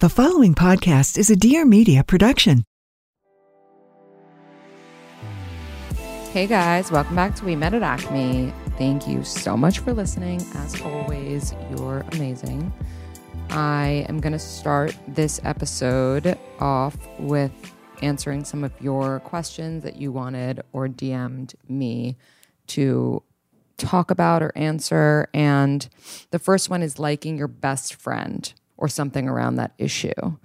The following podcast is a Dear Media production. Hey guys, welcome back to We Met at Acme. Thank you so much for listening. As always, you're amazing. I am going to start this episode off with answering some of your questions that you wanted or DM'd me to talk about or answer. And the first one is liking your best friend or something around that issue.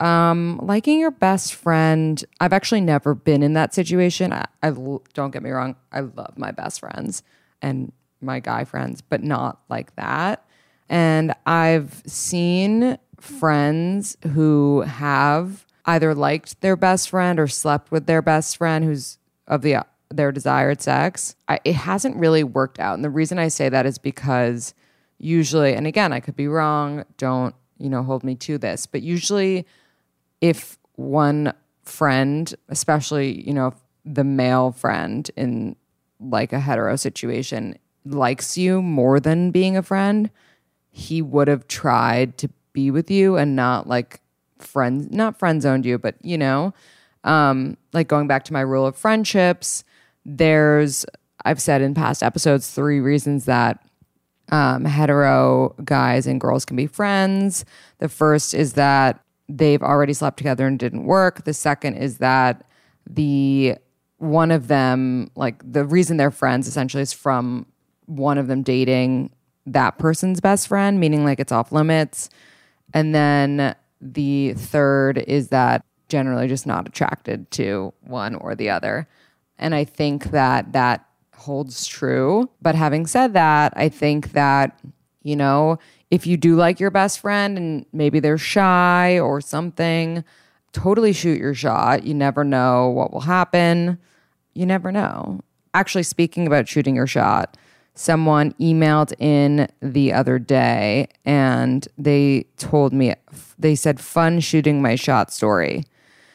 Um, liking your best friend, I've actually never been in that situation. I, I don't get me wrong, I love my best friends and my guy friends, but not like that. And I've seen friends who have either liked their best friend or slept with their best friend who's of the their desired sex. I, it hasn't really worked out, and the reason I say that is because usually, and again, I could be wrong. Don't you know hold me to this, but usually, if one friend, especially you know the male friend in like a hetero situation, likes you more than being a friend, he would have tried to be with you and not like friend not friend zoned you, but you know, um, like going back to my rule of friendships, there's I've said in past episodes three reasons that um, hetero guys and girls can be friends. The first is that they've already slept together and didn't work. The second is that the one of them, like the reason they're friends essentially is from one of them dating that person's best friend, meaning like it's off limits. And then the third is that generally just not attracted to one or the other. And I think that that holds true. But having said that, I think that, you know, if you do like your best friend and maybe they're shy or something, totally shoot your shot. You never know what will happen. You never know. Actually, speaking about shooting your shot, someone emailed in the other day and they told me, they said, fun shooting my shot story.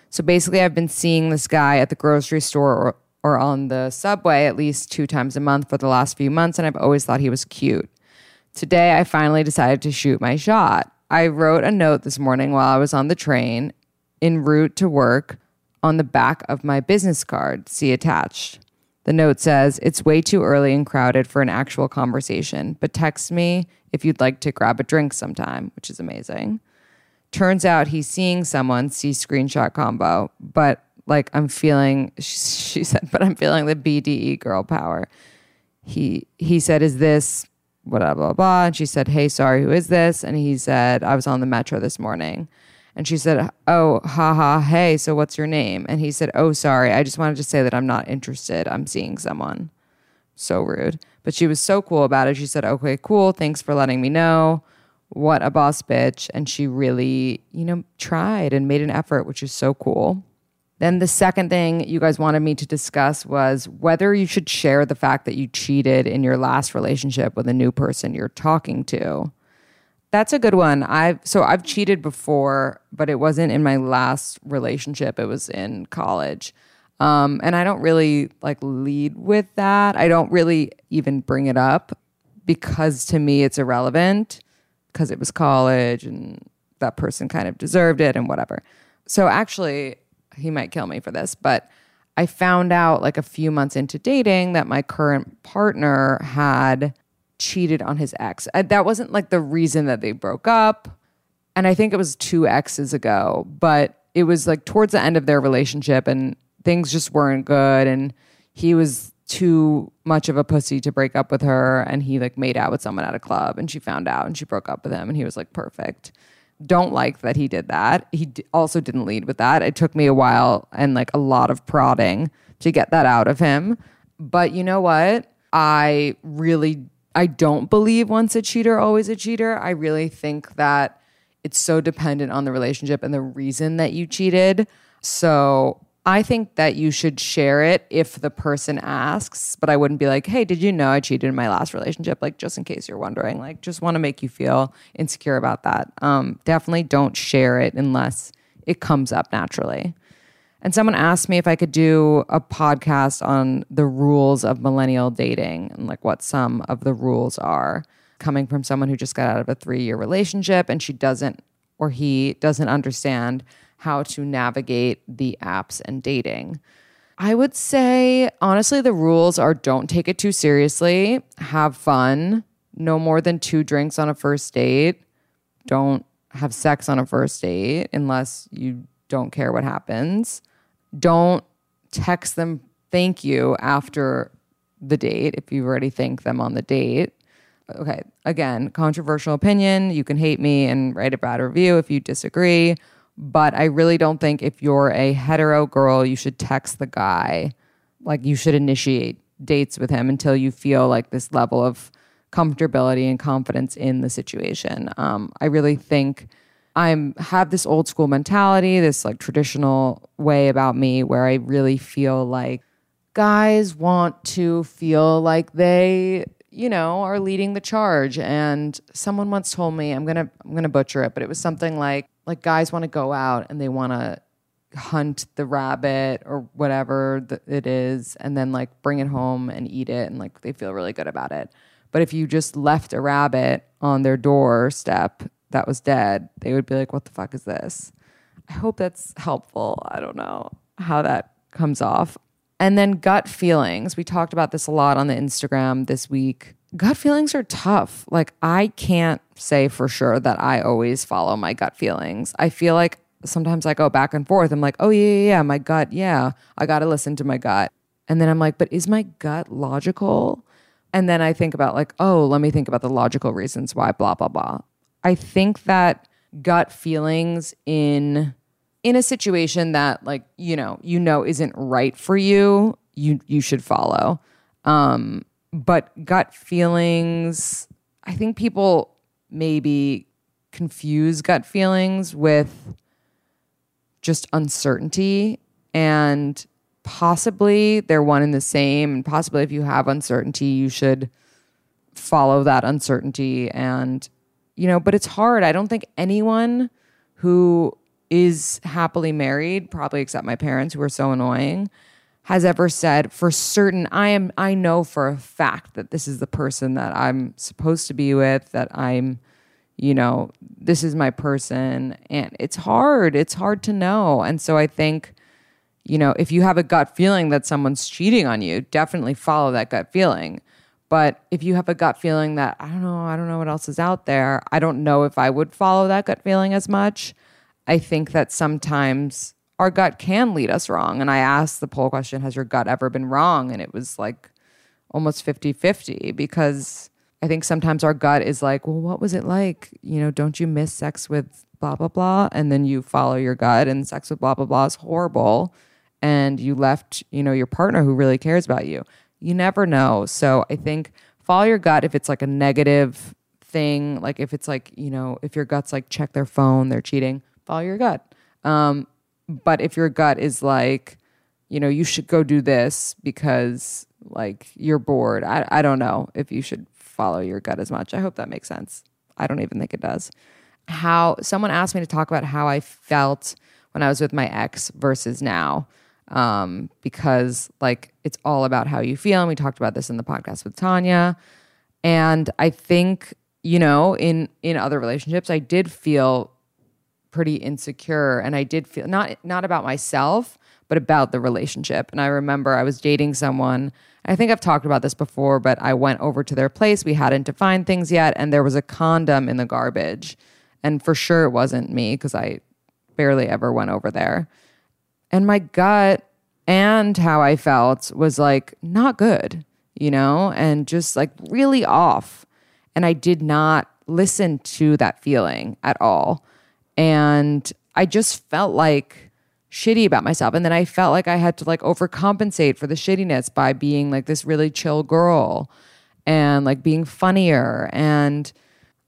So basically, I've been seeing this guy at the grocery store or, on the subway at least two times a month for the last few months, and I've always thought he was cute. Today, I finally decided to shoot my shot. I wrote a note this morning while I was on the train en route to work on the back of my business card, see attached. The note says, It's way too early and crowded for an actual conversation, but text me if you'd like to grab a drink sometime, which is amazing. Turns out he's seeing someone, see screenshot combo, but like I'm feeling, she said, but I'm feeling the BDE girl power. He he said, Is this blah, blah, blah, blah? And she said, Hey, sorry, who is this? And he said, I was on the metro this morning. And she said, Oh, haha, hey, so what's your name? And he said, Oh, sorry, I just wanted to say that I'm not interested. I'm seeing someone. So rude. But she was so cool about it. She said, Okay, cool. Thanks for letting me know. What a boss bitch. And she really, you know, tried and made an effort, which is so cool. Then the second thing you guys wanted me to discuss was whether you should share the fact that you cheated in your last relationship with a new person you're talking to. That's a good one. I've so I've cheated before, but it wasn't in my last relationship. It was in college. Um, and I don't really like lead with that. I don't really even bring it up because to me it's irrelevant because it was college and that person kind of deserved it and whatever. So actually, he might kill me for this, but I found out like a few months into dating that my current partner had cheated on his ex. Uh, that wasn't like the reason that they broke up. And I think it was two exes ago, but it was like towards the end of their relationship and things just weren't good. And he was too much of a pussy to break up with her. And he like made out with someone at a club and she found out and she broke up with him. And he was like, perfect. Don't like that he did that. He d- also didn't lead with that. It took me a while and like a lot of prodding to get that out of him. But you know what? I really I don't believe once a cheater, always a cheater. I really think that it's so dependent on the relationship and the reason that you cheated. So I think that you should share it if the person asks, but I wouldn't be like, hey, did you know I cheated in my last relationship? Like, just in case you're wondering, like, just want to make you feel insecure about that. Um, definitely don't share it unless it comes up naturally. And someone asked me if I could do a podcast on the rules of millennial dating and like what some of the rules are coming from someone who just got out of a three year relationship and she doesn't or he doesn't understand how to navigate the apps and dating. I would say, honestly, the rules are don't take it too seriously, have fun, no more than two drinks on a first date, don't have sex on a first date unless you don't care what happens don't text them thank you after the date if you already thanked them on the date. Okay, again, controversial opinion. You can hate me and write a bad review if you disagree. But I really don't think if you're a hetero girl, you should text the guy. Like you should initiate dates with him until you feel like this level of comfortability and confidence in the situation. Um, I really think I'm have this old school mentality, this like traditional way about me where I really feel like guys want to feel like they, you know, are leading the charge. And someone once told me, I'm gonna I'm gonna butcher it, but it was something like like guys want to go out and they want to hunt the rabbit or whatever it is and then like bring it home and eat it and like they feel really good about it. But if you just left a rabbit on their doorstep that was dead, they would be like, what the fuck is this? I hope that's helpful. I don't know how that comes off. And then gut feelings. We talked about this a lot on the Instagram this week. Gut feelings are tough. Like, I can't say for sure that I always follow my gut feelings. I feel like sometimes I go back and forth. I'm like, oh, yeah, yeah, yeah, my gut, yeah, I got to listen to my gut. And then I'm like, but is my gut logical? And then I think about, like, oh, let me think about the logical reasons why, blah, blah, blah. I think that gut feelings in in a situation that like you know you know isn't right for you you you should follow um but gut feelings i think people maybe confuse gut feelings with just uncertainty and possibly they're one and the same and possibly if you have uncertainty you should follow that uncertainty and you know, but it's hard. I don't think anyone who is happily married, probably except my parents who are so annoying, has ever said for certain I am I know for a fact that this is the person that I'm supposed to be with, that I'm you know, this is my person and it's hard. It's hard to know. And so I think you know, if you have a gut feeling that someone's cheating on you, definitely follow that gut feeling. But if you have a gut feeling that, I don't know, I don't know what else is out there, I don't know if I would follow that gut feeling as much. I think that sometimes our gut can lead us wrong. And I asked the poll question, has your gut ever been wrong? And it was like almost 50 50 because I think sometimes our gut is like, well, what was it like? You know, don't you miss sex with blah, blah, blah? And then you follow your gut and sex with blah, blah, blah is horrible. And you left, you know, your partner who really cares about you. You never know. So I think follow your gut if it's like a negative thing, like if it's like, you know, if your gut's like check their phone, they're cheating, follow your gut. Um, but if your gut is like, you know, you should go do this because like you're bored. I, I don't know if you should follow your gut as much. I hope that makes sense. I don't even think it does. How someone asked me to talk about how I felt when I was with my ex versus now um, because like it's all about how you feel. And we talked about this in the podcast with Tanya. And I think, you know, in in other relationships, I did feel pretty insecure and I did feel not not about myself, but about the relationship. And I remember I was dating someone. I think I've talked about this before, but I went over to their place. We hadn't defined things yet, and there was a condom in the garbage. And for sure it wasn't me because I barely ever went over there. And my gut and how I felt was like not good, you know, and just like really off. And I did not listen to that feeling at all. And I just felt like shitty about myself. And then I felt like I had to like overcompensate for the shittiness by being like this really chill girl and like being funnier. And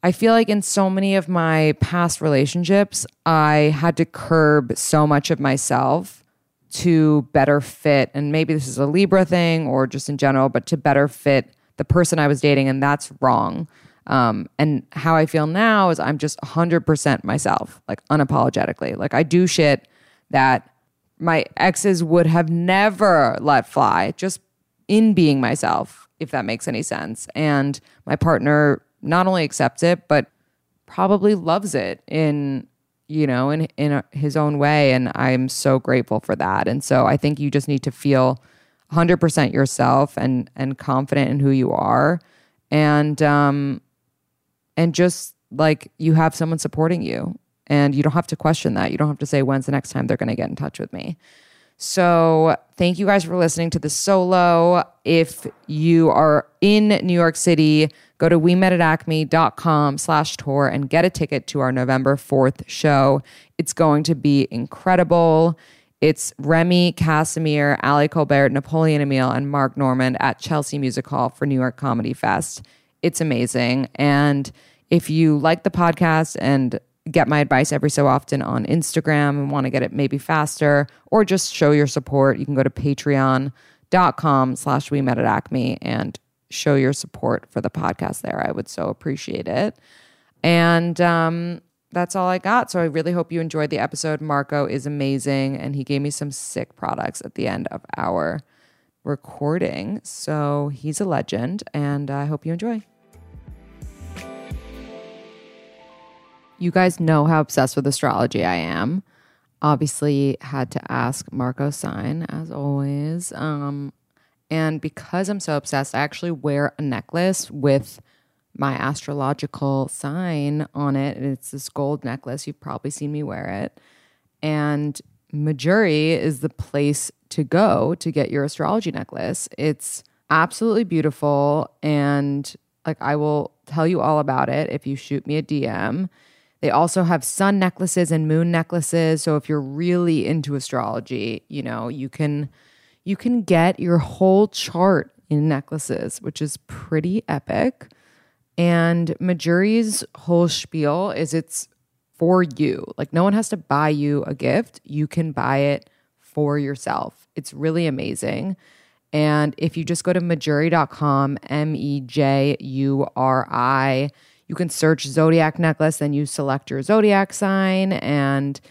I feel like in so many of my past relationships, I had to curb so much of myself to better fit. And maybe this is a Libra thing or just in general, but to better fit the person I was dating. And that's wrong. Um, and how I feel now is I'm just 100% myself, like unapologetically. Like I do shit that my exes would have never let fly just in being myself, if that makes any sense. And my partner not only accepts it, but probably loves it in you know in in his own way and I'm so grateful for that. And so I think you just need to feel 100% yourself and and confident in who you are and um and just like you have someone supporting you and you don't have to question that. You don't have to say when's the next time they're going to get in touch with me. So, thank you guys for listening to the solo. If you are in New York City, go to we met at acme.com slash tour and get a ticket to our November 4th show. It's going to be incredible. It's Remy Kassimir, Ali Kolbert, Napoleon Emile, and Mark Normand at Chelsea Music Hall for New York Comedy Fest. It's amazing. And if you like the podcast and get my advice every so often on Instagram and want to get it maybe faster or just show your support, you can go to patreon.com slash we met at acme and show your support for the podcast there. I would so appreciate it. And um, that's all I got. So I really hope you enjoyed the episode. Marko is amazing and he gave me some sick products at the end of our recording. So he's a legend and I hope you enjoy. You guys know how obsessed with astrology I am. Obviously, had to ask Marko sign as always. Um, and because I'm so obsessed, I actually wear a necklace with my astrological sign on it. And it's this gold necklace. You've probably seen me wear it. And Mejuri is the place to go to get your astrology necklace. It's absolutely beautiful. And like, I will tell you all about it if you shoot me a DM. They also have sun necklaces and moon necklaces. So if you're really into astrology, you know, you can you can get your whole chart in necklaces, which is pretty epic. And Mejuri's whole spiel is it's for you. Like no one has to buy you a gift. You can buy it for yourself. It's really amazing. And if you just go to mejuri.com, M E J U R I, you can search zodiac necklace, then you select your zodiac sign and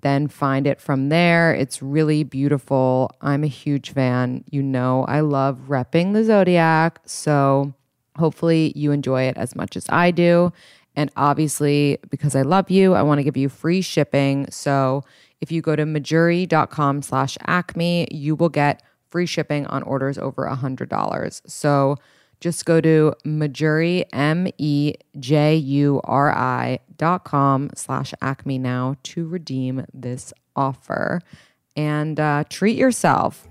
then find it from there. It's really beautiful. I'm a huge fan. You know, I love repping the zodiac. So hopefully you enjoy it as much as I do. And obviously, because I love you, I want to give you free shipping. So if you go to mejuri.com slash acme, you will get free shipping on orders over a $100. So just go to Mejuri, M E J U R I dot com slash acme now to redeem this offer and uh, treat yourself.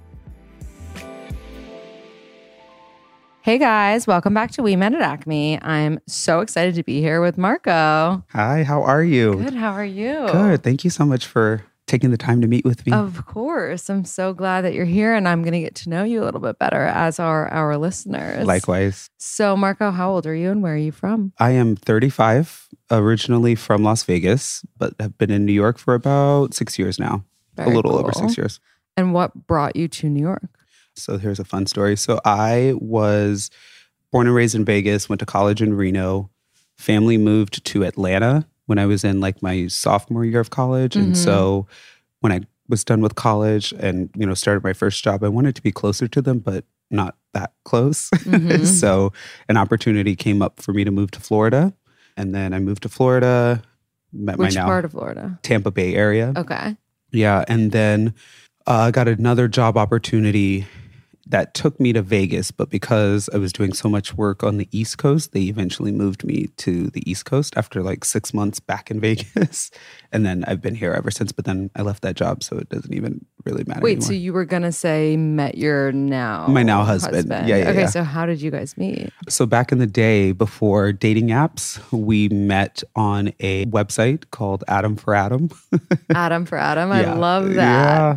Hey guys, welcome back to We Met at Acme. I'm so excited to be here with Marko. Hi, how are you? Good, how are you? Good. Thank you so much for taking the time to meet with me. Of course. I'm so glad that you're here and I'm going to get to know you a little bit better as are our listeners. Likewise. So, Marko, how old are you and where are you from? I am 35, originally from Las Vegas, but have been in New York for about six years now. Very a little over six years. And what brought you to New York? So here's a fun story. So I was born and raised in Vegas, went to college in Reno. Family moved to Atlanta when I was in like my sophomore year of college. Mhm. And so when I was done with college and, you know, started my first job, I wanted to be closer to them, but not that close. Mhm. so an opportunity came up for me to move to Florida. And then I moved to Florida, met Which my now part of Florida? Tampa Bay area. Okay. Yeah, and then uh, I got another job opportunity that took me to Vegas, but because I was doing so much work on the East Coast, they eventually moved me to the East Coast after like six months back in Vegas, and then I've been here ever since. But then I left that job, so it doesn't even really matter. Wait, anymore. so you were to say met your now My now husband. Yeah, yeah, Okay, yeah. so how did you guys meet? So back in the day, before dating apps, we met on a website called Adam4Adam. Adam4Adam. I Yeah. love that.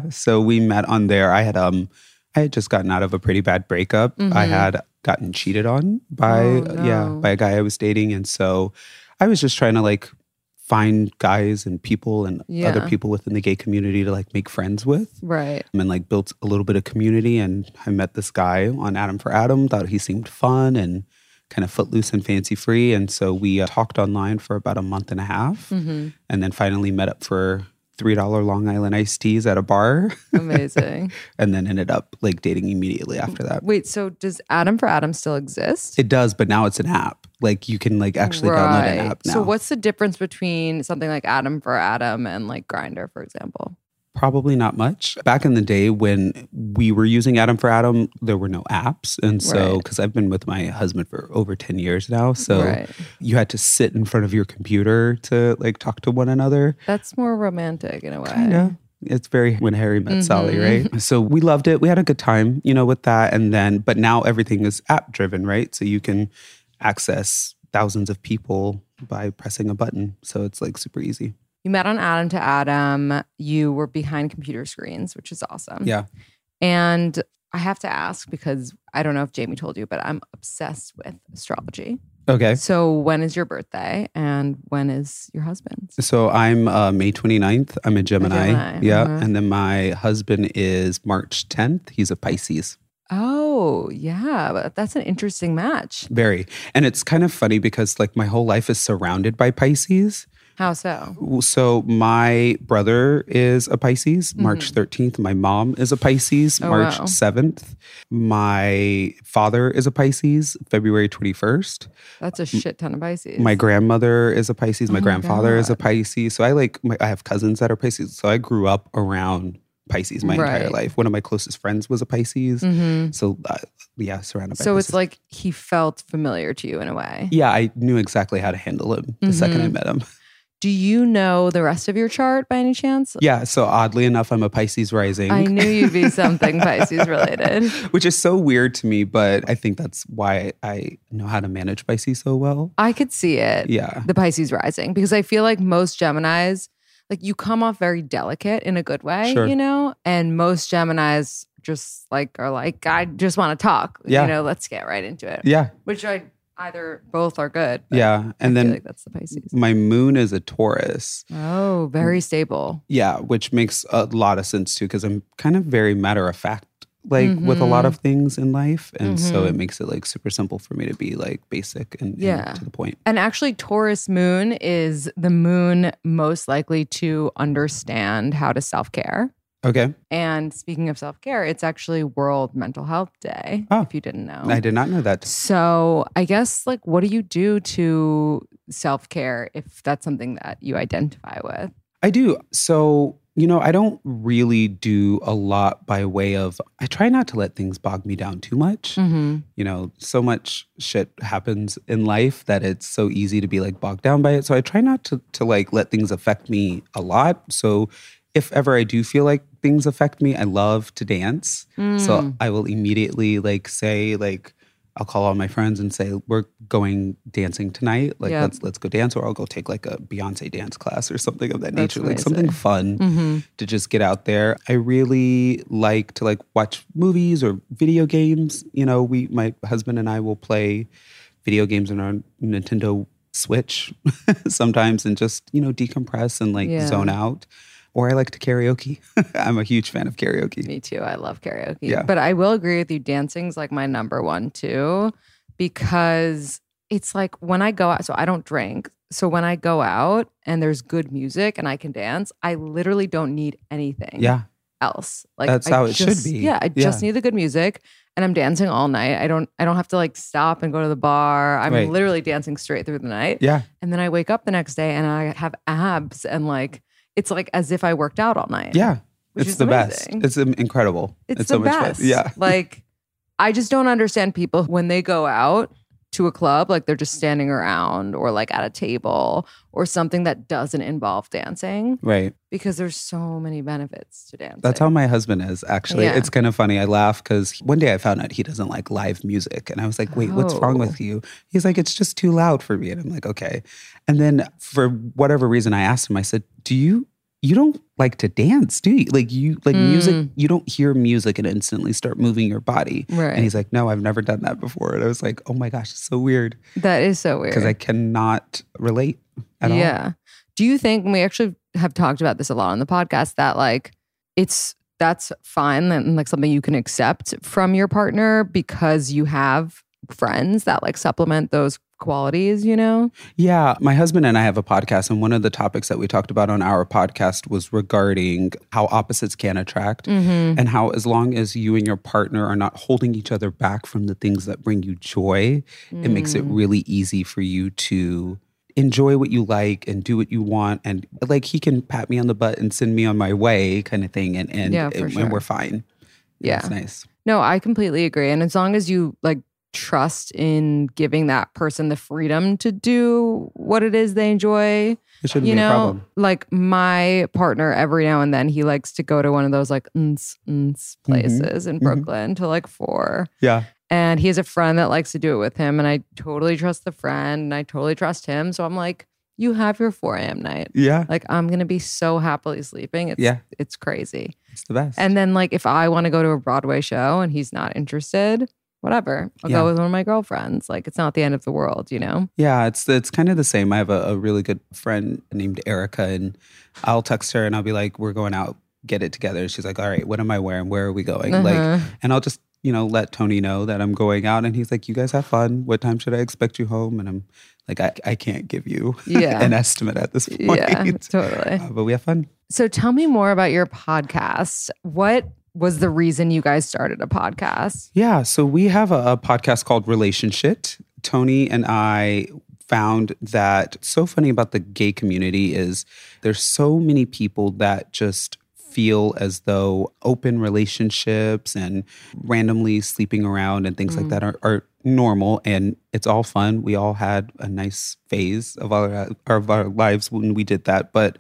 Yeah. So we met on there. I had um I had just gotten out of a pretty bad breakup. I Mhm. had gotten cheated on by Oh, yeah, by a guy I was dating and so I was just trying to like find guys and people and other people within the gay community to like make friends with Right. and like built a little bit of community. And I met this guy on Adam4Adam, thought he seemed fun and kind of footloose and fancy free. And so we uh, talked online for about a month and a half hmm and then finally met up for $3 Long Island iced teas at a bar Amazing. and then ended up like dating immediately after that. Wait, so does Adam4Adam still exist? It does, but now it's an app. Like you can like actually download an app now. So what's the difference between something like Adam4Adam and like Grindr, for example? Probably not much. Back in the day when we were using Adam4Adam, there were no apps. And so, Right. because I've been with my husband for over 10 years now. So right. you had to sit in front of your computer to like talk to one another. That's more romantic in a way. It's very when Harry met Sally, Mhm. right? So we loved it. We had a good time, you know, with that. And then, but now everything is app driven, right? So you can access thousands of people by pressing a button. So it's like super easy. You met on Adam to Adam. You were behind computer screens, which is awesome. Yeah. And I have to ask because I don't know if Jamie told you, but I'm obsessed with astrology. Okay. So when is your birthday and when is your husband's? So I'm uh, May 29th. I'm a Gemini. Gemini, Yeah. uh-huh. And then my husband is March 10th. He's a Pisces. Oh, yeah. That's an interesting match. Very. And it's kind of funny because like my whole life is surrounded by Pisces. How so? So my brother is a Pisces, March 13th. My mom is a Pisces, Mm-hmm. Oh, March wow. 7th. My father is a Pisces, February 21st. That's a shit ton of Pisces. My grandmother is a Pisces. My Oh grandfather is a Pisces. So I like, my, I have cousins that are Pisces. So I grew up around Pisces my entire life. One of my closest friends was a Pisces. hmm So uh, yeah, surrounded by So Pisces. it's like he felt familiar to you in a way. yeah, I knew exactly how to handle him the second I Mhm. met him. Do you know the rest of your chart by any chance? Yeah. So oddly enough, I'm a Pisces rising. I knew you'd be something Pisces related. which is so weird to me, but I think that's why I know how to manage Pisces so well. I could see it. Yeah. the Pisces rising because I feel like most Geminis, like you come off very delicate in a good way, Sure. you know, and most Geminis just like are like, I just want to talk, Yeah. you know, let's get right into it. Yeah. Which I either both are good. Yeah. And then like that's the Pisces. my moon is a Taurus. Oh, very stable. Yeah. Which makes a lot of sense too, because I'm kind of very matter of fact. Like with a Mm-hmm. lot of things in life. And so it makes it like super simple for me to be like basic and, and Yeah. to the point. And actually, Taurus moon is the moon most likely to understand how to self care. Okay. And speaking of self care, it's actually World Mental Health Day, Oh. if you didn't know. I did not know that. So I guess like what do you do to self-care if that's something that you identify with? I do. So, you know, I don't really do a lot by way of, I try not to let things bog me down too much. Mm-hmm. You know, so much shit happens in life that it's so easy to be like bogged down by it. So I try not to, to like let things affect me a lot. So if ever I do feel like things affect me, I love to dance. Mm. So I will immediately like say, like, I'll call all my friends and say, we're going dancing tonight. Like, let's let's go dance, or I'll go take like a Beyonce dance class or something of that That's nature. Like something fun Mm-hmm. to just get out there. I really like to like watch movies or video games. You know, we my husband and I will play video games on our Nintendo Switch sometimes and just, you know, decompress and like Yeah. zone out. Or I like to karaoke. I'm a huge fan of karaoke. Me too. I love karaoke. Yeah. But I will agree with you. Dancing's like my number one too, because it's like when I go out, so I don't drink. So when I go out and there's good music and I can dance, I literally don't need anything Yeah. else. Like That's I how it should be. Yeah. I just need the good music and I'm dancing all night. I don't I don't have to like stop and go to the bar. I'm Right. literally dancing straight through the night. Yeah. And then I wake up the next day and I have abs and like it's like as if I worked out all night. Yeah. It's the amazing. best. It's incredible. It's, so the much best. fun. Yeah. like I just don't understand people when they go out to a club, like they're just standing around or like at a table or something that doesn't involve dancing Right. because there's so many benefits to dancing. That's how my husband is, actually. Yeah. It's kind of funny. I laugh because one day I found out he doesn't like live music. And I was like, wait, what's wrong Oh. with you? He's like, it's just too loud for me. And I'm like, okay. And then for whatever reason, I asked him, I said, do you you don't like to dance, do you? Like you like Mm. music, you don't hear music and instantly start moving your body. Right. And he's like, No, I've never done that before. And I was like, Oh my gosh, it's so weird. That is so weird. Because I cannot relate at all. yeah. Do you think and we actually have talked about this a lot on the podcast that like it's that's fine and like something you can accept from your partner because you have friends that like supplement those qualities, you know? Yeah, my husband and I have a podcast, and one of the topics that we talked about on our podcast was regarding how opposites can attract, Mm-hmm. and how as long as you and your partner are not holding each other back from the things that bring you joy, it makes it Mm. really easy for you to enjoy what you like and do what you want, and like he can pat me on the butt and send me on my way, kind of thing, and and, Yeah, for and, sure. we're fine. Yeah. it's nice. No, I completely agree. And as long as you like trust in giving that person the freedom to do what it is they enjoy, It shouldn't you be a know, problem. like my partner every now and then he likes to go to one of those like ns places in mhm. Brooklyn to like four. Yeah, And he has a friend that likes to do it with him. And I totally trust the friend and I totally trust him. So I'm like, you have your 4 a.m. night. yeah, Like I'm gonna be so happily sleeping. It's Yeah. it's crazy. it's the best. And then like if I want to go to a Broadway show and he's not interested, whatever. I'll Yeah. go with one of my girlfriends. Like it's not the end of the world, you know? Yeah, it's it's kind of the same. I have a, a really good friend named Erica, and I'll text her and I'll be like, "We're going out, get it together." She's like, "All right, what am I wearing? Where are we going?" Like, Uh-huh. and I'll just you know let Tony know that I'm going out, and he's like, "You guys have fun. What time should I expect you home?" And I'm like, "I, I can't give you Yeah. an estimate at this point." yeah, totally. Uh, but we have fun. So tell me more about your podcast. What was the reason you guys started a podcast? Yeah, so we have a, a podcast called Relationshit. Tony and I found that so funny about the gay community is there's so many people that just feel as though open relationships and randomly sleeping around and things like mm. that are, are normal and it's all fun. We all had a nice phase of our of our lives when we did that, but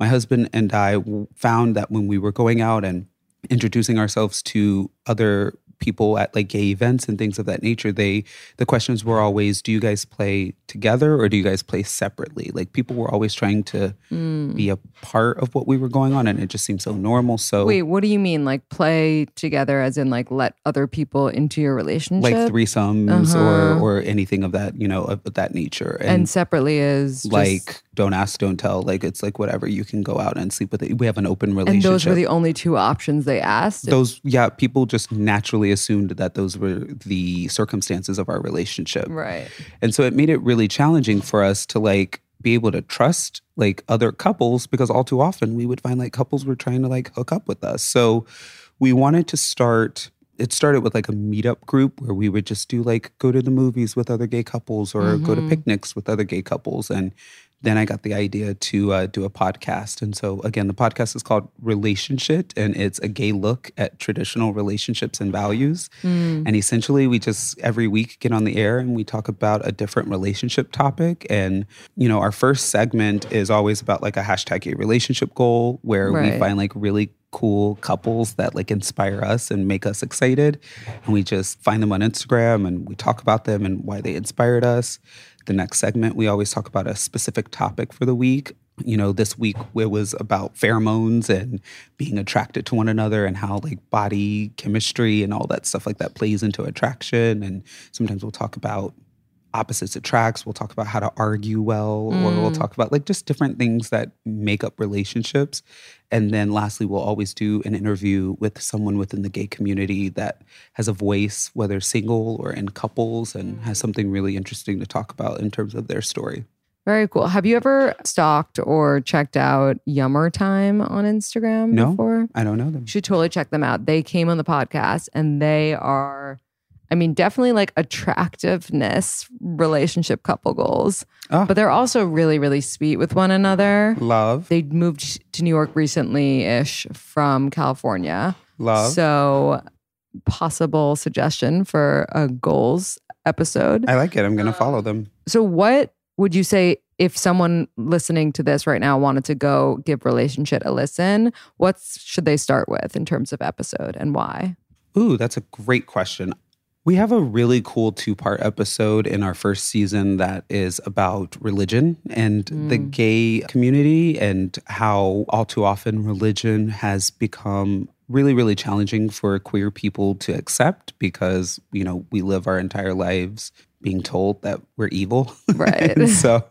my husband and I found that when we were going out and introducing ourselves to other people at like gay events and things of that nature they the questions were always do you guys play together or do you guys play separately like people were always trying to Mm. be a part of what we were going on and it just seemed so normal so Wait, what do you mean? Like play together as in like let other people into your relationship? like threesomes Uh-huh. or or anything of that you know of, of that nature and, separately is just- like don't ask don't tell like it's like whatever you can go out and sleep with it we have an open relationship. and those were the only two options they asked. those yeah people just naturally assumed that those were the circumstances of our relationship right. and so it made it really challenging for us to like be able to trust like other couples because all too often we would find like couples were trying to like hook up with us so we wanted to start it started with like a meetup group where we would just do like go to the movies with other gay couples or go to Mhm. picnics with other gay couples and then I got the idea to uh, do a podcast. And so, again, the podcast is called Relationshit, and it's a gay look at traditional relationships and values. Mm. And essentially, we just every week get on the air and we talk about a different relationship topic. And, you know, our first segment is always about like a hashtag gay relationship goal where we find like really cool couples that like inspire us and make us excited. And we just find them on Instagram and we talk about them and why they inspired us. The next segment, we always talk about a specific topic for the week. You know, this week it was about pheromones and being attracted to one another and how like body chemistry and all that stuff like that plays into attraction. And sometimes we'll talk about opposites attracts. We'll talk about how to argue well, or we'll Mm. talk about like just different things that make up relationships. And then lastly, we'll always do an interview with someone within the gay community that has a voice, whether single or in couples, and has something really interesting to talk about in terms of their story. Very cool. Have you ever stalked or checked out Yummer Time on Instagram No. before? I don't know them. You should totally check them out. They came on the podcast and they are, I mean, definitely like attractiveness Relationshit couple goals, Oh, but they're also really, really sweet with one another. love, They moved to New York recently ish from California. love. So, possible suggestion for a goals episode. I like it. I'm going to follow them. So, what would you say if someone listening to this right now wanted to go give relationship a listen? What should they start with in terms of episode and why? Ooh, that's a great question. We have a really cool two part episode in our first season that is about religion and the mm. gay community and how all too often religion has become really, really challenging for queer people to accept because, you know, we live our entire lives being told that we're evil. Right. and so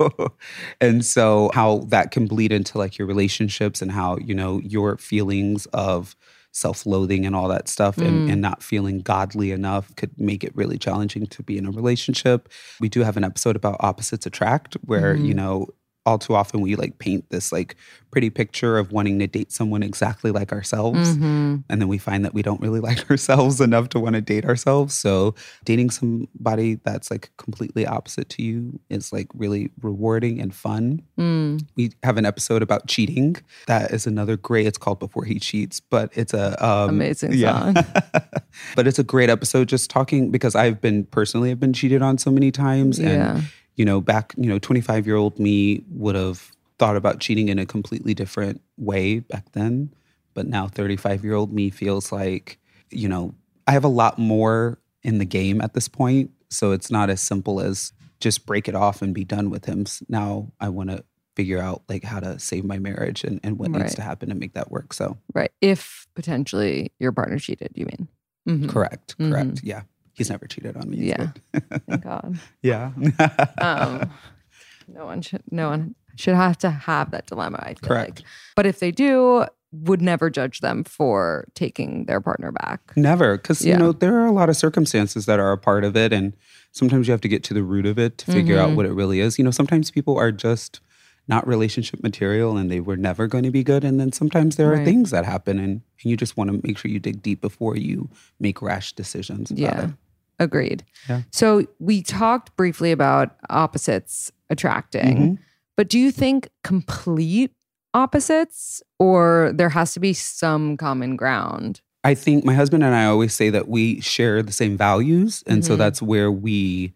and so how that can bleed into like your relationships and how, you know, your feelings of self-loathing and all that stuff and, mm. and not feeling godly enough could make it really challenging to be in a relationship. We do have an episode about opposites attract where, you mm-hmm. know, all too often we like paint this like pretty picture of wanting to date someone exactly like ourselves and then we find that we don't really like ourselves enough to want to date ourselves so dating somebody that's like completely opposite to you is like really rewarding and fun we have an episode about cheating that is another great it's called before he cheats but it's a um, Amazing yeah. song. but it's a great episode just talking because I've been personally have been cheated on so many times Yeah. and you know back you know 25 year old me would have thought about cheating in a completely different way back then but now 35 year old me feels like you know I have a lot more in the game at this point so it's not as simple as just break it off and be done with him now I want to figure out like how to save my marriage and, and what Right. needs to happen to make that work so Right. If potentially your partner cheated, you mean? Mhm. correct correct yeah he's never cheated on me Yeah. Thank God. Yeah. Um, no one should. No one should have to have that dilemma. I feel Correct. like. But if they do, would never judge them for taking their partner back. Never. Because, Yeah. you know, there are a lot of circumstances that are a part of it. And sometimes you have to get to the root of it to figure Mm-hmm. out what it really is. You know, sometimes people are just not relationship material and they were never going to be good. And then sometimes there are Right. things that happen and, and you just want to make sure you dig deep before you make rash decisions. About Yeah. It. Agreed. Yeah. So we talked briefly about opposites attracting, Mm-hmm. but do you think complete opposites or there has to be some common ground? I think my husband and I always say that we share the same values. And so Mhm. that's where we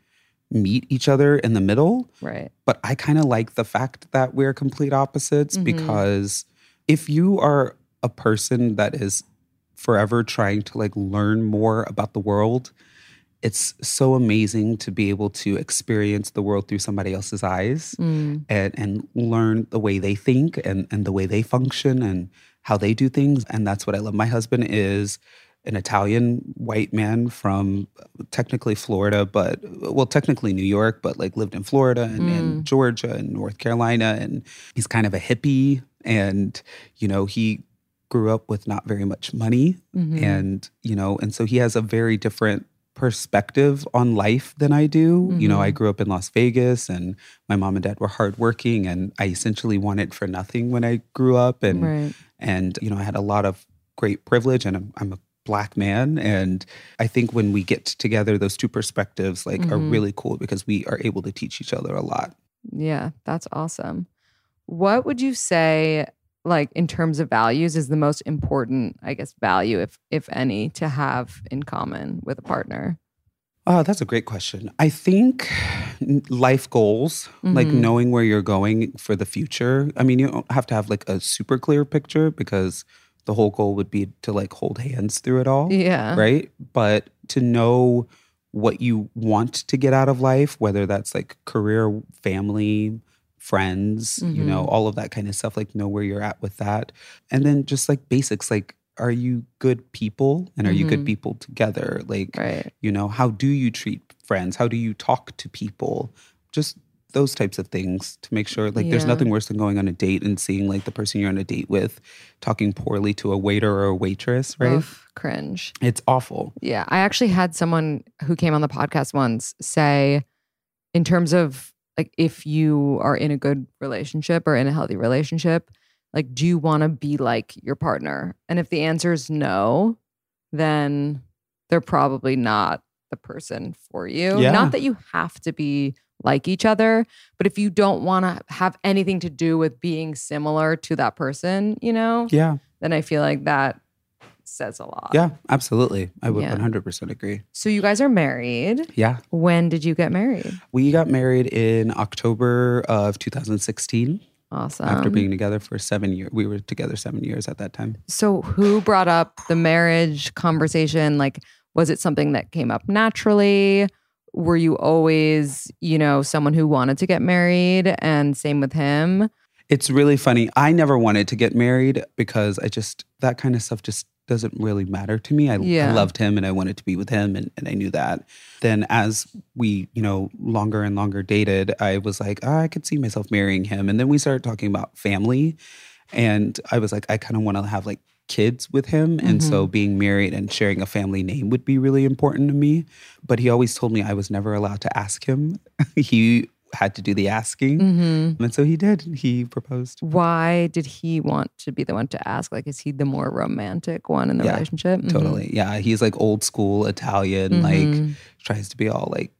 meet each other in the middle. Right. but I kind of like the fact that we're complete opposites Mhm. because if you are a person that is forever trying to like learn more about the world, it's so amazing to be able to experience the world through somebody else's eyes Mm. and and learn the way they think and and the way they function and how they do things and that's what I love. My husband is an Italian white man from technically Florida, but well, technically New York, but like lived in Florida and, and Georgia and North Carolina. And he's kind of a hippie. And, you know, he grew up with not very much money. Mhm. And, you know, and so he has a very different perspective on life than I do. You know, I grew up in Las Vegas and my mom and dad were hardworking and I essentially wanted for nothing when I grew up. And Right. and you know i had a lot of great privilege and i'm, I'm a black man and i think when we get together those two perspectives like are Mhm. really cool because we are able to teach each other a lot Yeah, that's awesome. What would you say, like in terms of values, is the most important, I guess, value, if if any, to have in common with a partner? oh that's a great question i think life goals like Mhm. knowing where you're going for the future i mean you don't have to have like a super clear picture because the whole goal would be to like hold hands through it all Yeah. right? But to know what you want to get out of life, whether that's like career, family, friends, you know, Mhm. all of that kind of stuff, like know where you're at with that. And then just like basics, like, are you good people and are you good Mhm. people together? Like, Right. you know, how do you treat friends? How do you talk to people? Just those types of things to make sure like there's nothing worse than going on a date and seeing like the person you're on a date with talking poorly to a waiter or a waitress, right? Oof, cringe. It's awful. Yeah. I actually had someone who came on the podcast once say, in terms of like if you are in a good relationship or in a healthy relationship, like do you want to be like your partner? And if the answer is no, then they're probably not the person for you. Yeah. Not that you have to be like each other, but if you don't want to have anything to do with being similar to that person, you know, Yeah. then I feel like that says a lot. Yeah, absolutely. I would Yeah. 100% agree. So you guys are married. Yeah. When did you get married? We got married in October of 2016 Awesome. after being together for seven years. We were together seven years at that time. so who brought up the marriage conversation? Like, Was it something that came up naturally? Were you always, you know, someone who wanted to get married and same with him? It's really funny. I never wanted to get married because I just, that kind of stuff just doesn't really matter to me. I, Yeah. I loved him and I wanted to be with him and, and I knew that. Then as we, you know, longer and longer dated, I was like, "Ah, I could see myself marrying him. And then we started talking about family. And I was like, I kind of want to have like kids with him. And so being married and sharing a family name would be really important to me. But he always told me I was never allowed to ask him. he had to do the asking. Mm-hmm. And so he did. He proposed. Why did he want to be the one to ask? Like, is he the more romantic one in the Yeah, relationship? Mhm. Totally. Yeah. He's like old school Italian, Mhm. like tries to be all like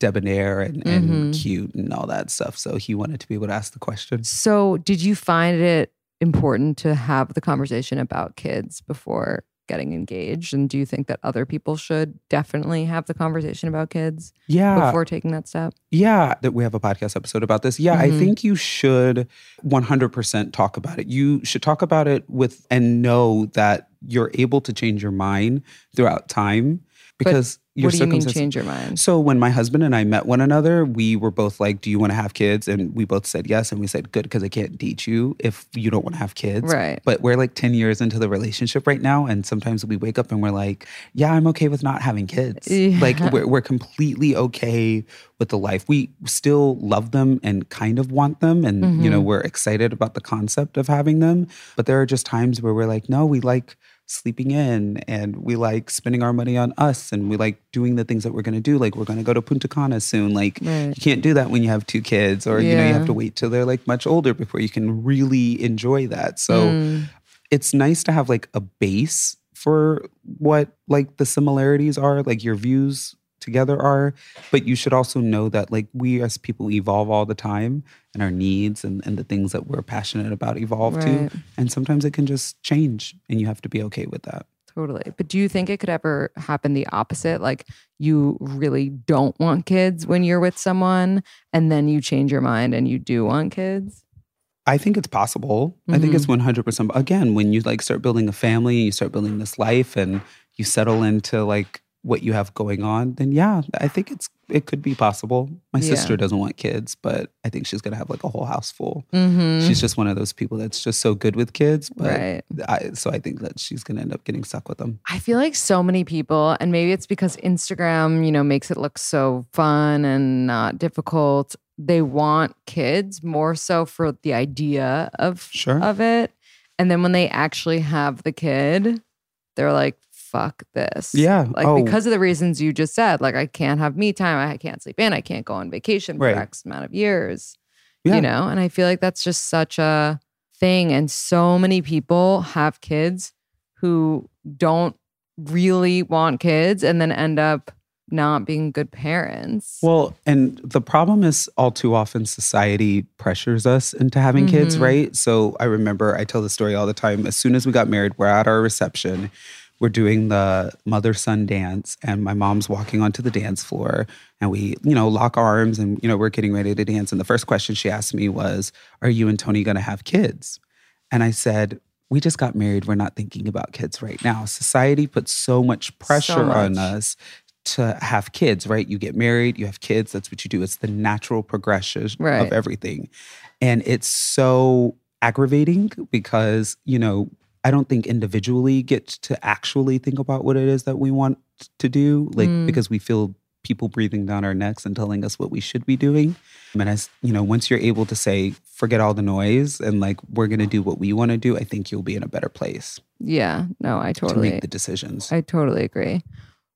debonair and, and Mhm. cute and all that stuff. So he wanted to be able to ask the question. So, did you find it important to have the conversation about kids before getting engaged? And do you think that other people should definitely have the conversation about kids Yeah. before taking that step? Yeah, that we have a podcast episode about this. Yeah, I Mhm. think you should 100% talk about it. You should talk about it with and know that you're able to change your mind throughout time because your what do you mean change your mind? So when my husband and I met one another, we were both like, "Do you want to have kids?" And we both said yes. And we said, "Good," because I can't date you if you don't want to have kids. Right. But we're like ten years into the relationship right now, and sometimes we wake up and we're like, "Yeah, I'm okay with not having kids." Like we're we're completely okay with the life. We still love them and kind of want them, and you Mm-hmm. know we're excited about the concept of having them. But there are just times where we're like, "No, we like." Sleeping in and we like spending our money on us and we like doing the things that we're going to do like we're going to go to punta cana soon like Right. you can't do that when you have two kids or you know you have to wait till they're like much older before you can really enjoy that so Mm. it's nice to have like a base for what like the similarities are like your views together are but you should also know that like we as people evolve all the time and our needs and, and the things that we're passionate about evolve Right. too and sometimes it can just change and you have to be okay with that Totally. But do you think it could ever happen the opposite? Like you really don't want kids when you're with someone and then you change your mind and you do want kids? I think it's possible. I think it's mm-hmm. 100%. But again, when you like start building a family and you start building this life and you settle into like what you have going on, then yeah, I think it's it could be possible. My Yeah. sister doesn't want kids, but I think she's to have like a whole house full. Mm-hmm. She's just one of those people that's just so good with kids, but Right. I, so I think that she's to end up getting stuck with them. I feel like so many people, and maybe it's because Instagram, you know, makes it look so fun and not difficult. They want kids more so for the idea of Sure. of it. And then when they actually have the kid, they're like, fuck this. Yeah. Like Oh. because of the reasons you just said, like I can't have me time, I can't sleep in, I can't go on vacation for Right. X amount of years. Yeah. You know, and I feel like that's just such a thing. And so many people have kids who don't really want kids and then end up not being good parents. Well, and the problem is all too often society pressures us into having kids, Mhm. right? So I remember I tell the story all the time. As soon as we got married, we're at our reception. We're doing the mother son dance, and my mom's walking onto the dance floor, and we, you know, lock arms, and you know, we're getting ready to dance. And the first question she asked me was, "Are you and Tony going to have kids?" And I said, "We just got married. We're not thinking about kids right now. Society puts so much pressure on much. us." to have kids, right? You get married, you have kids, that's what you do. It's the natural progression Right. of everything. And it's so aggravating because, you know, I don't think individually get to actually think about what it is that we want to do, like Mm. because we feel people breathing down our necks and telling us what we should be doing. And as you know, once you're able to say, forget all the noise and like we're gonna do what we want to do, I think you'll be in a better place yeah, no, I to totally make the decisions. I totally agree.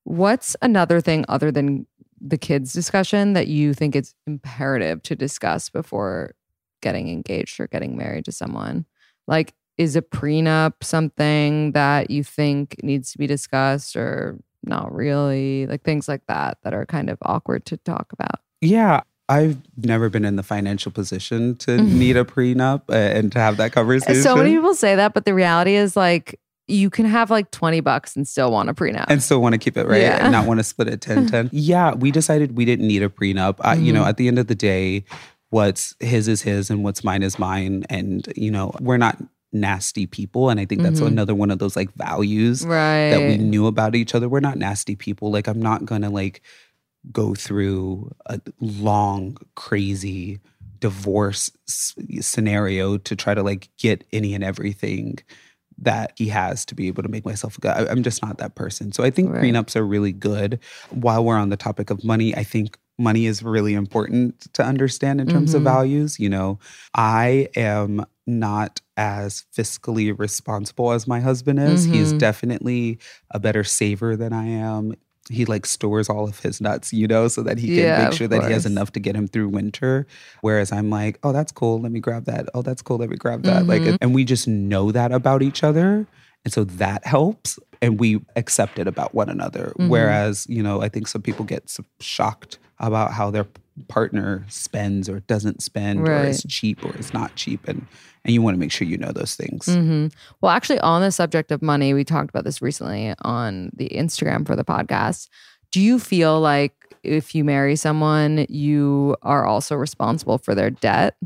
What's another thing other than the kids discussion that you think it's imperative to discuss before getting engaged or getting married to someone? Like, is a prenup something that you think needs to be discussed or not really? Like things like that that are kind of awkward to talk about. Yeah. I've never been in the financial position to need a prenup uh, and to have that conversation. So many people say that, but the reality is like you can have like 20 bucks and still want a prenup. and still want to keep it right Yeah. and not want to split it 10 10. yeah, we decided we didn't need a prenup. I, you Mm-hmm. know, at the end of the day, what's his is his and what's mine is mine. And, you know, we're not nasty people. And I think that's Mhm. another one of those like values Right. that we knew about each other. We're not nasty people. Like I'm not gonna like go through a long, crazy divorce s- scenario to try to like get any and everything that he has to be able to make myself good. I, I'm just not that person. So I think Right. prenups are really good. While we're on the topic of money, I think money is really important to understand in terms of Mhm. values. You know, I am not as fiscally responsible as my husband is. He's Mhm. definitely a better saver than I am. He like stores all of his nuts, you know, so that he can Yeah, make sure that he has enough to get him through winter. Whereas I'm like, oh, that's cool. Let me grab that. Oh, that's cool. Let me grab that. Like, Mhm. and we just know that about each other. And so that helps. And we accept it about one another. Mhm. Whereas, you know, I think some people get shocked about how their partner spends or doesn't spend or is cheap or is not cheap. And and you want to make sure you know those things. hmm Well, actually, on the subject of money, we talked about this recently on the Instagram for the podcast. Do you feel like if you marry someone, you are also responsible for their debt?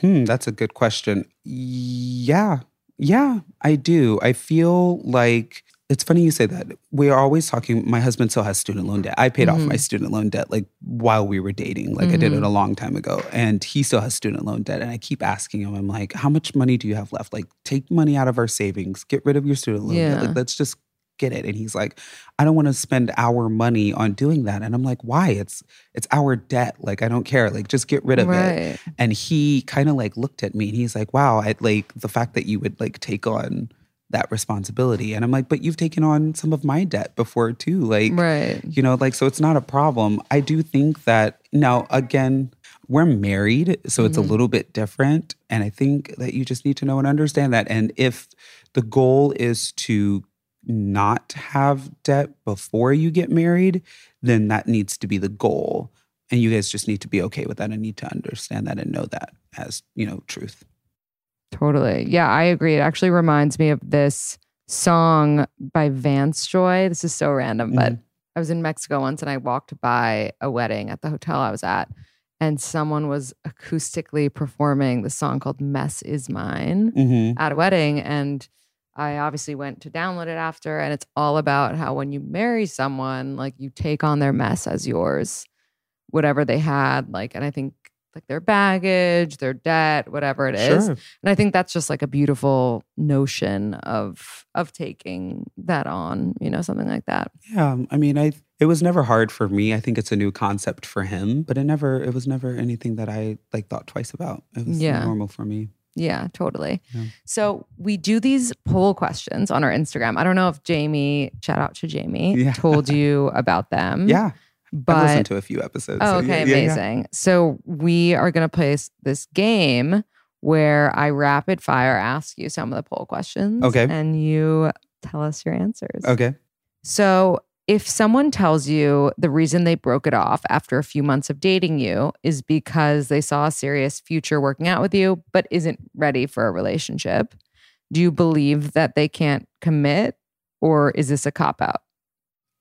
Hmm, that's a good question. Yeah. Yeah, I do. I feel like it's funny you say that. We are always talking. My husband still has student loan debt. I paid off Mhm. my student loan debt like while we were dating. Like I did it a long time ago. And he still has student loan debt. And I keep asking him, I'm like, how much money do you have left? Like, take money out of our savings, get rid of your student loan debt. Like, let's just get it. And he's like, I don't want to spend our money on doing that. And I'm like, why? It's it's our debt. Like, I don't care. Like, just get rid of it and he kind of like looked at me and he's like wow i like the fact that you would like take on that responsibility. And i'm like but you've taken on some of my debt before too like Right. you know like so it's not a problem. I do think that now again we're married so it's a Mhm. little bit different and i think that you just need to know and understand that. And if the goal is to not have debt before you get married then that needs to be the goal. And you guys just need to be okay with that and need to understand that and know that as you know truth Totally. Yeah, I agree. It actually reminds me of this song by Vance Joy. This is so random, but Mhm. I was in Mexico once and I walked by a wedding at the hotel I was at, and someone was acoustically performing the song called Mess Is Mine mm-hmm. at a wedding. And I obviously went to download it after, and it's all about how when you marry someone, like you take on their mess as yours, whatever they had. Like, and I think like their baggage, their debt, whatever it is. sure And I think that's just like a beautiful notion of of taking that on, you know, something like that. yeah i mean i it was never hard for me i think it's a new concept for him but it never it was never anything that i like thought twice about it was Yeah. normal for me Yeah, totally. Yeah. So we do these poll questions on our Instagram. I don't know if Jamie, shout out to Jamie, Yeah. told you about them. yeah i've But listened to a few episodes Oh, so okay, yeah, yeah, yeah. amazing. So we are going to play this game where I rapid fire ask you some of the poll questions. Okay. And you tell us your answers. okay So if someone tells you the reason they broke it off after a few months of dating you is because they saw a serious future working out with you, but isn't ready for a relationship, do you believe that they can't commit or is this a cop out?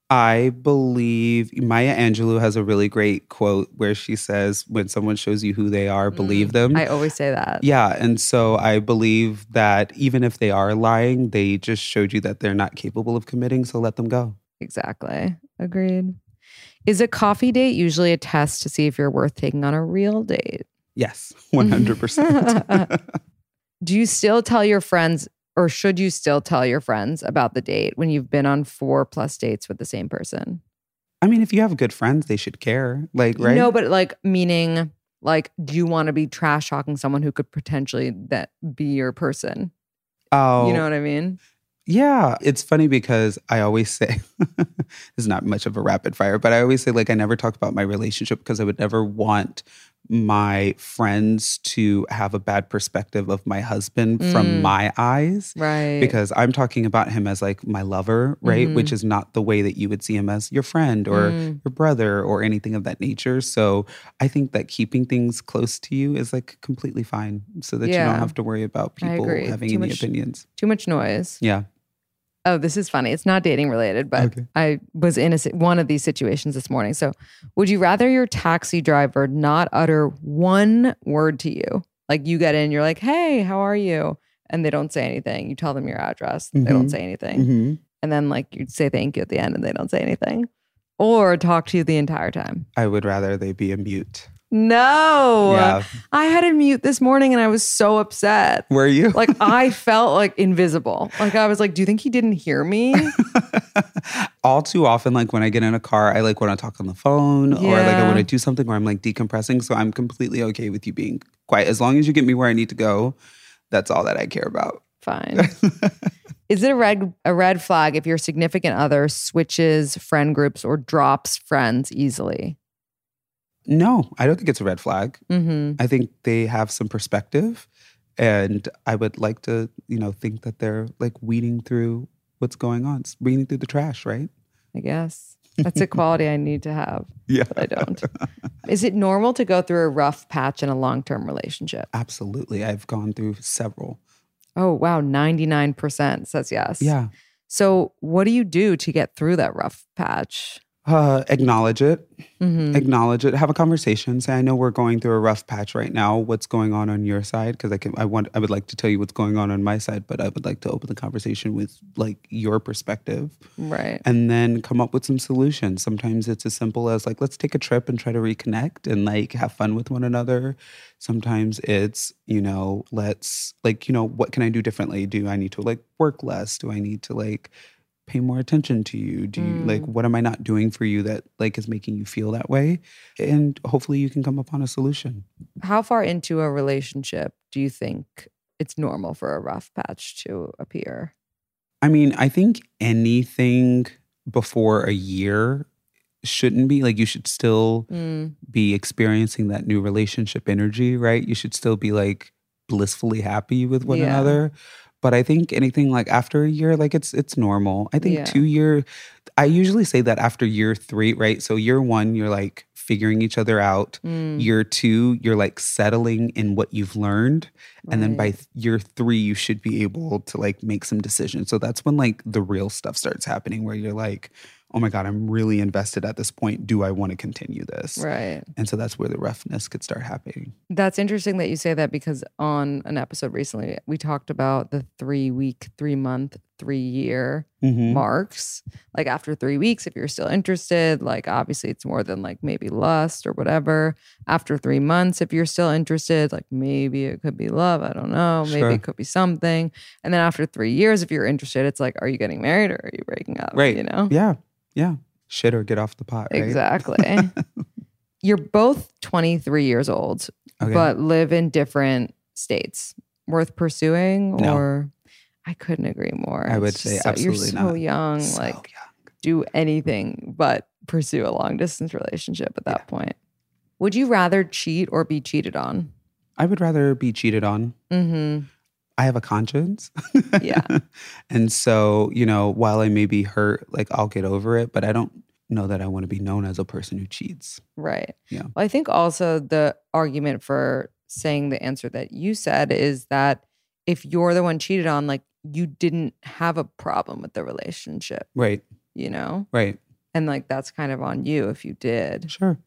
I believe Maya Angelou has a really great quote where she says, When someone shows you who they are, believe them. Mm, I always say that. yeah. And so I believe that even if they are lying, they just showed you that they're not capable of committing. So let them go. Exactly. Agreed. Is a coffee date usually a test to see if you're worth taking on a real date? Yes, 100%. Do you still tell your friends, or should you still tell your friends about the date when you've been on four plus dates with the same person? I mean, if you have good friends, they should care. Like, right? No, but like meaning, like, do you want to be trash talking someone who could potentially that be your person? oh, You know oh. what I mean? Yeah, it's funny because I always say this is not much of a rapid fire, but I always say like I never talk about my relationship because I would never want my friends to have a bad perspective of my husband Mm. from my eyes Right. because I'm talking about him as like my lover, right? Which is not the way that you would see him as your friend or Mm. your brother or anything of that nature. So I think that keeping things close to you is like completely fine so that you don't have to worry about people having Too any much- opinions. too much noise. Yeah. Oh, this is funny. It's not dating related, but Okay. I was in a, one of these situations this morning. So, would you rather your taxi driver not utter one word to you? Like you get in, you're like, "Hey, how are you?" and they don't say anything. You tell them your address, they don't Mhm. say anything. hmm And then like you'd say thank you at the end and they don't say anything. Or talk to you the entire time. I would rather they be a mute. No. Yeah. I had a mute this morning and I was so upset. Were you? Like I felt like invisible. Like I was like, do you think he didn't hear me? all too often like when i get in a car i like want to talk on the phone or like i want to do something where i'm like decompressing so i'm completely okay with you being quiet as long as you get me where i need to go that's all that i care about Fine. Is it a red a red flag if your significant other switches friend groups or drops friends easily? No i don't think it's a red flag Mm-hmm. i think they have some perspective and i would like to you know think that they're like weeding through what's going on s- weeding through the trash right I guess. That's a quality I need to have, yeah but I don't. Is it normal to go through a rough patch in a long term relationship? absolutely i've gone through several Oh, wow. 99% says yes. yeah So, what do you do to get through that rough patch? Uh, acknowledge it. Mhm. acknowledge it. Have a conversation. Say i know we're going through a rough patch right now. What's going on on your side? Because i can i want i would like to tell you what's going on on my side but i would like to open the conversation with like your perspective. Right. and then come up with some solutions. Sometimes it's as simple as like let's take a trip and try to reconnect and like have fun with one another. Sometimes it's you know let's like you know what can i do differently? Do i need to like work less? Do i need to like pay more attention to you do you like Mm. what am i not doing for you that like is making you feel that way and hopefully you can come upon a solution How far into a relationship do you think it's normal for a rough patch to appear? i mean i think anything before a year shouldn't be like you should still Mm, be experiencing that new relationship energy, right? You should still be like blissfully happy with one Yeah. another. But I think anything like after a year, like it's it's normal. I think Yeah. two year I usually say that after year three, right? So year one, you're like figuring each other out. mm, Year two, you're like settling in what you've learned. And then by th- year three, you should be able to like make some decisions. So that's when like the real stuff starts happening where you're like, oh my God, I'm really invested at this point. Do I want to continue this? Right. And so that's where the roughness could start happening. That's interesting that you say that because on an episode recently, we talked about the three week, three month, three year Mm-hmm. marks. Like after three weeks, if you're still interested, like obviously it's more than like maybe lust or whatever. After three months, if you're still interested, like maybe it could be love. I don't know. Maybe Sure. it could be something. And then after three years, if you're interested, it's like, are you getting married or are you breaking up? Right. You know? Yeah. Yeah. Shit or get off the pot. Right? Exactly. you're both 23 years old, Okay. but live in different states. Worth pursuing No. I couldn't agree more. I would It's say so- absolutely You're so not. young, So like young. do anything but pursue a long distance relationship at that point. Would you rather cheat or be cheated on? I would rather be cheated on. Mm-hmm. I have a conscience. Yeah. and so, you know, while I may be hurt, like I'll get over it, but I don't know that I want to be known as a person who cheats. Right. Yeah. Well, I think also the argument for saying the answer that you said is that if you're the one cheated on, like you didn't have a problem with the relationship, Right. you know? Right. And like that's kind of on you if you did. Sure.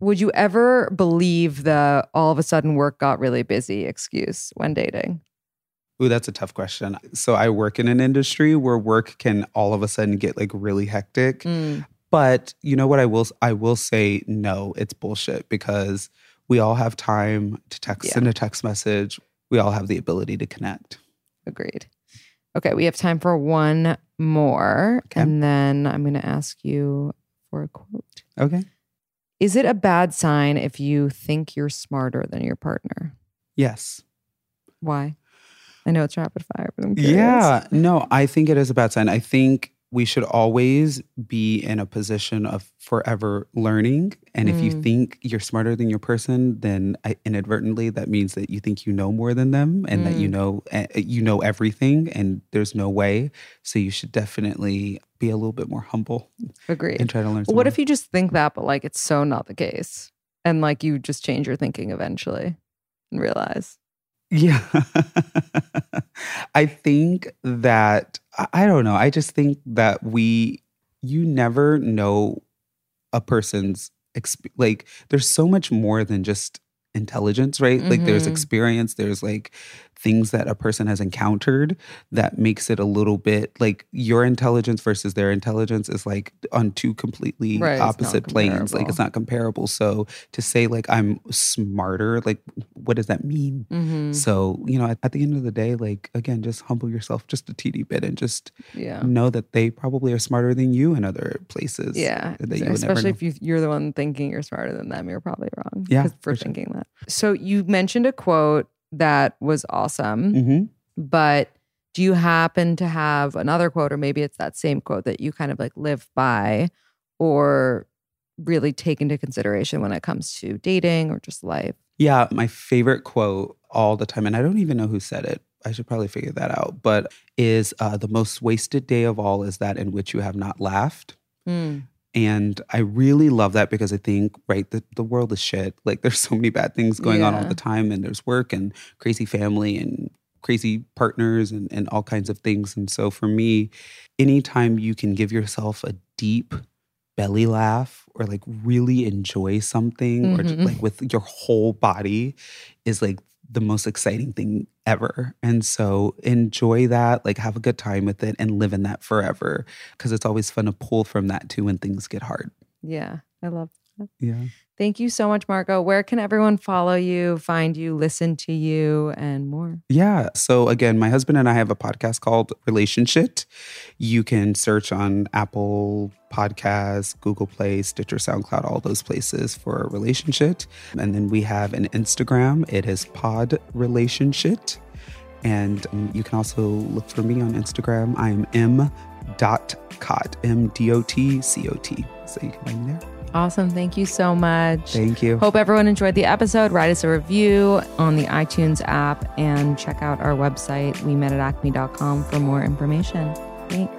Would you ever believe the all of a sudden work got really busy excuse when dating? Ooh, that's a tough question. So I work in an industry where work can all of a sudden get like really hectic. Mm, But you know what I will I will say no, it's bullshit because we all have time to text Yeah. send a text message. We all have the ability to connect. agreed. Okay, we have time for one more. Okay. And then I'm going to ask you for a quote. Okay. Is it a bad sign if you think you're smarter than your partner? Yes. Why? I know it's rapid fire, but I'm curious. Yeah. No, I think it is a bad sign. I think we should always be in a position of forever learning. And if you Mm. think you're smarter than your person, then inadvertently that means that you think you know more than them and that you Mm. know uh, you know everything and there's no way. So you should definitely be a little bit more humble Agreed. and try to learn. What if you just think that, but like it's so not the case? And like you just change your thinking eventually and realize. Yeah. I think that, I- don't know. I just think that we, you never know a person's, exp- like, there's so much more than just intelligence, right? Like, there's Mhm. experience, there's like, things that a person has encountered that makes it a little bit like your intelligence versus their intelligence is like on two completely Right, opposite planes. Like it's not comparable. So to say like I'm smarter, like what does that mean? Mhm. So, you know, at, at the end of the day, like again, just humble yourself just a teeny bit and just Yeah. know that they probably are smarter than you in other places. Yeah, That you would especially if you, you're the one thinking you're smarter than them, you're probably wrong. yeah for, for sure. thinking that. So you mentioned a quote that was awesome, hmm but do you happen to have another quote, or maybe it's that same quote that you kind of like live by, or really take into consideration when it comes to dating or just life? Yeah, my favorite quote all the time, and I don't even know who said it. I should probably figure that out. But is uh, the most wasted day of all is that in which you have not laughed. Mm. And I really love that because I think, right, the, the world is shit. Like there's so many bad things going on all the time, and there's work and crazy family and crazy partners and, and all kinds of things. And so for me, anytime you can give yourself a deep belly laugh or like really enjoy something or just Mhm. like with your whole body is like the most exciting thing ever. And so enjoy that, like have a good time with it and live in that forever because it's always fun to pull from that too when things get hard. Yeah, I love Yeah. Thank you so much, Marko. Where can everyone follow you, find you, listen to you, and more? Yeah. So again, my husband and I have a podcast called Relationshit. You can search on Apple Podcasts, Google Play, Stitcher, SoundCloud, all those places for Relationshit. And then we have an Instagram. It is Pod Relationshit. And um, you can also look for me on Instagram. I'm m dot cot m d o t c o t. So you can find me there. Awesome. Thank you so much. Thank you. Hope everyone enjoyed the episode. Write us a review on the iTunes app and check out our website, we met at acme.com for more information. Thanks.